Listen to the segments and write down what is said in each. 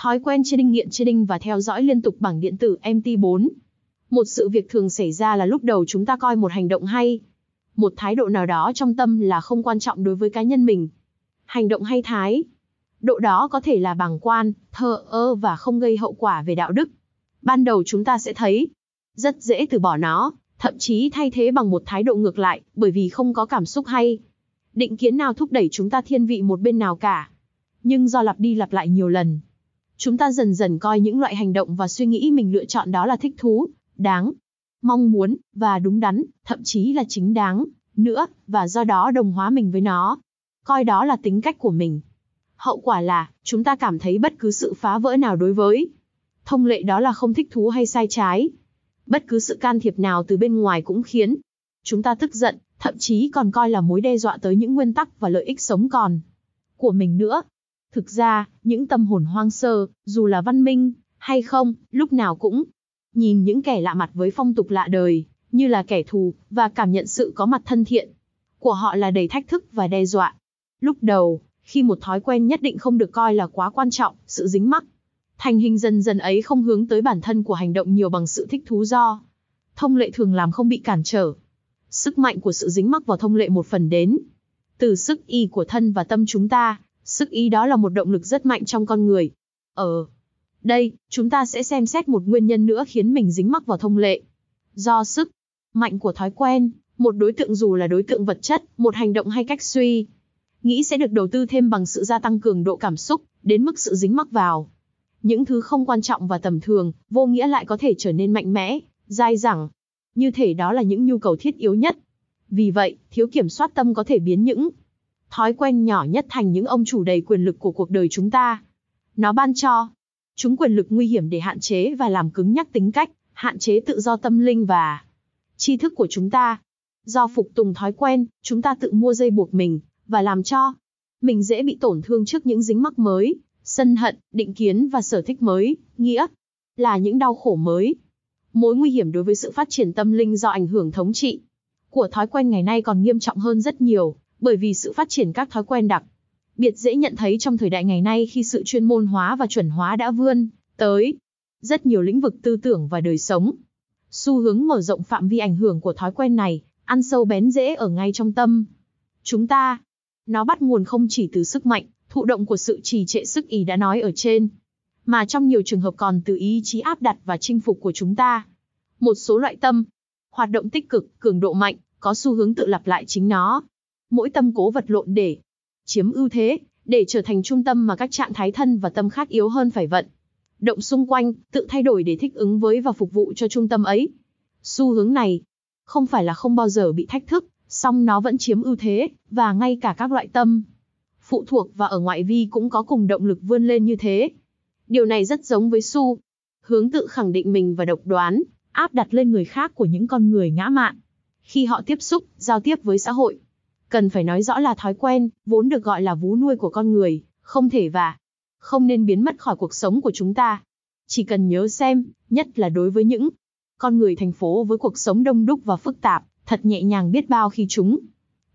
Thói quen trading nghiện trading và theo dõi liên tục bảng điện tử MT4. Một sự việc thường xảy ra là lúc đầu chúng ta coi một hành động hay, một thái độ nào đó trong tâm là không quan trọng đối với cá nhân mình. Hành động hay thái, độ đó có thể là bàng quan, thờ ơ và không gây hậu quả về đạo đức. Ban đầu chúng ta sẽ thấy rất dễ từ bỏ nó, thậm chí thay thế bằng một thái độ ngược lại, bởi vì không có cảm xúc hay. Định kiến nào thúc đẩy chúng ta thiên vị một bên nào cả. Nhưng do lặp đi lặp lại nhiều lần, chúng ta dần dần coi những loại hành động và suy nghĩ mình lựa chọn đó là thích thú, đáng, mong muốn, và đúng đắn, thậm chí là chính đáng, nữa, và do đó đồng hóa mình với nó. Coi đó là tính cách của mình. Hậu quả là, chúng ta cảm thấy bất cứ sự phá vỡ nào đối với. Thông lệ đó là không thích thú hay sai trái. Bất cứ sự can thiệp nào từ bên ngoài cũng khiến chúng ta tức giận, thậm chí còn coi là mối đe dọa tới những nguyên tắc và lợi ích sống còn của mình nữa. Thực ra, những tâm hồn hoang sơ, dù là văn minh, hay không, lúc nào cũng nhìn những kẻ lạ mặt với phong tục lạ đời, như là kẻ thù, và cảm nhận sự có mặt thân thiện của họ là đầy thách thức và đe dọa. Lúc đầu, khi một thói quen nhất định không được coi là quá quan trọng, sự dính mắc, thành hình dần dần ấy không hướng tới bản thân của hành động nhiều bằng sự thích thú do. Thông lệ thường làm không bị cản trở. Sức mạnh của sự dính mắc vào thông lệ một phần đến từ sức y của thân và tâm chúng ta, Sức ý đó là một động lực rất mạnh trong con người. Ở đây, chúng ta sẽ xem xét một nguyên nhân nữa khiến mình dính mắc vào thông lệ. Do sức mạnh của thói quen, một đối tượng dù là đối tượng vật chất, một hành động hay cách suy nghĩ sẽ được đầu tư thêm bằng sự gia tăng cường độ cảm xúc, đến mức sự dính mắc vào. Những thứ không quan trọng và tầm thường, vô nghĩa lại có thể trở nên mạnh mẽ, dai dẳng. Như thể đó là những nhu cầu thiết yếu nhất. Vì vậy, thiếu kiểm soát tâm có thể biến những thói quen nhỏ nhất thành những ông chủ đầy quyền lực của cuộc đời chúng ta. Nó ban cho chúng quyền lực nguy hiểm để hạn chế và làm cứng nhắc tính cách, hạn chế tự do tâm linh và tri thức của chúng ta. Do phục tùng thói quen, chúng ta tự mua dây buộc mình, và làm cho mình dễ bị tổn thương trước những dính mắc mới, sân hận, định kiến và sở thích mới, nghĩa là những đau khổ mới. Mối nguy hiểm đối với sự phát triển tâm linh do ảnh hưởng thống trị của thói quen ngày nay còn nghiêm trọng hơn rất nhiều, bởi vì sự phát triển các thói quen đặc biệt dễ nhận thấy trong thời đại ngày nay khi sự chuyên môn hóa và chuẩn hóa đã vươn tới rất nhiều lĩnh vực tư tưởng và đời sống. Xu hướng mở rộng phạm vi ảnh hưởng của thói quen này, ăn sâu bén rễ ở ngay trong tâm. Chúng ta, nó bắt nguồn không chỉ từ sức mạnh, thụ động của sự trì trệ sức ý đã nói ở trên, mà trong nhiều trường hợp còn từ ý chí áp đặt và chinh phục của chúng ta. Một số loại tâm, hoạt động tích cực, cường độ mạnh, có xu hướng tự lặp lại chính nó, mỗi tâm cố vật lộn để chiếm ưu thế, để trở thành trung tâm mà các trạng thái thân và tâm khác yếu hơn phải vận. Động xung quanh, tự thay đổi để thích ứng với và phục vụ cho trung tâm ấy. Xu hướng này, không phải là không bao giờ bị thách thức, song nó vẫn chiếm ưu thế, và ngay cả các loại tâm phụ thuộc và ở ngoại vi cũng có cùng động lực vươn lên như thế. Điều này rất giống với xu hướng tự khẳng định mình và độc đoán, áp đặt lên người khác của những con người ngã mạn. Khi họ tiếp xúc, giao tiếp với xã hội, Cần phải nói rõ là thói quen, vốn được gọi là vú nuôi của con người, không thể và không nên biến mất khỏi cuộc sống của chúng ta. Chỉ cần nhớ xem, nhất là đối với những con người thành phố với cuộc sống đông đúc và phức tạp, thật nhẹ nhàng biết bao khi chúng.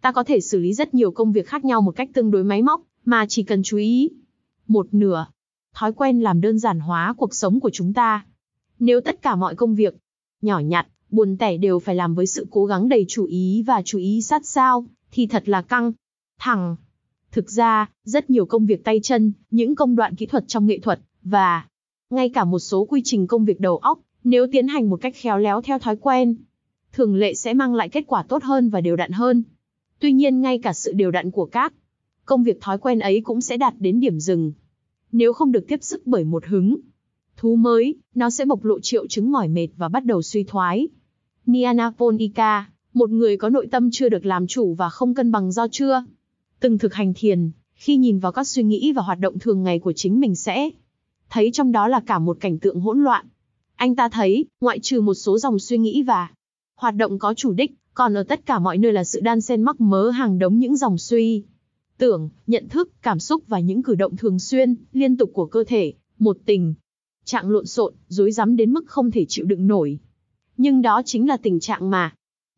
Ta có thể xử lý rất nhiều công việc khác nhau một cách tương đối máy móc, mà chỉ cần chú ý. Một nửa, thói quen làm đơn giản hóa cuộc sống của chúng ta. Nếu tất cả mọi công việc, nhỏ nhặt, buồn tẻ đều phải làm với sự cố gắng đầy chú ý và chú ý sát sao, thì thật là căng, thẳng. Thực ra, rất nhiều công việc tay chân, những công đoạn kỹ thuật trong nghệ thuật, và ngay cả một số quy trình công việc đầu óc, nếu tiến hành một cách khéo léo theo thói quen, thường lệ sẽ mang lại kết quả tốt hơn và đều đặn hơn. Tuy nhiên ngay cả sự đều đặn của các công việc thói quen ấy cũng sẽ đạt đến điểm dừng. Nếu không được tiếp sức bởi một hứng thú mới, nó sẽ bộc lộ triệu chứng mỏi mệt và bắt đầu suy thoái. Niana một người có nội tâm chưa được làm chủ và không cân bằng do chưa từng thực hành thiền, khi nhìn vào các suy nghĩ và hoạt động thường ngày của chính mình sẽ thấy trong đó là cả một cảnh tượng hỗn loạn. Anh ta thấy, ngoại trừ một số dòng suy nghĩ và hoạt động có chủ đích, còn ở tất cả mọi nơi là sự đan xen mắc mớ hàng đống những dòng suy tưởng, nhận thức, cảm xúc và những cử động thường xuyên, liên tục của cơ thể, một tình trạng lộn xộn, rối rắm đến mức không thể chịu đựng nổi. Nhưng đó chính là tình trạng mà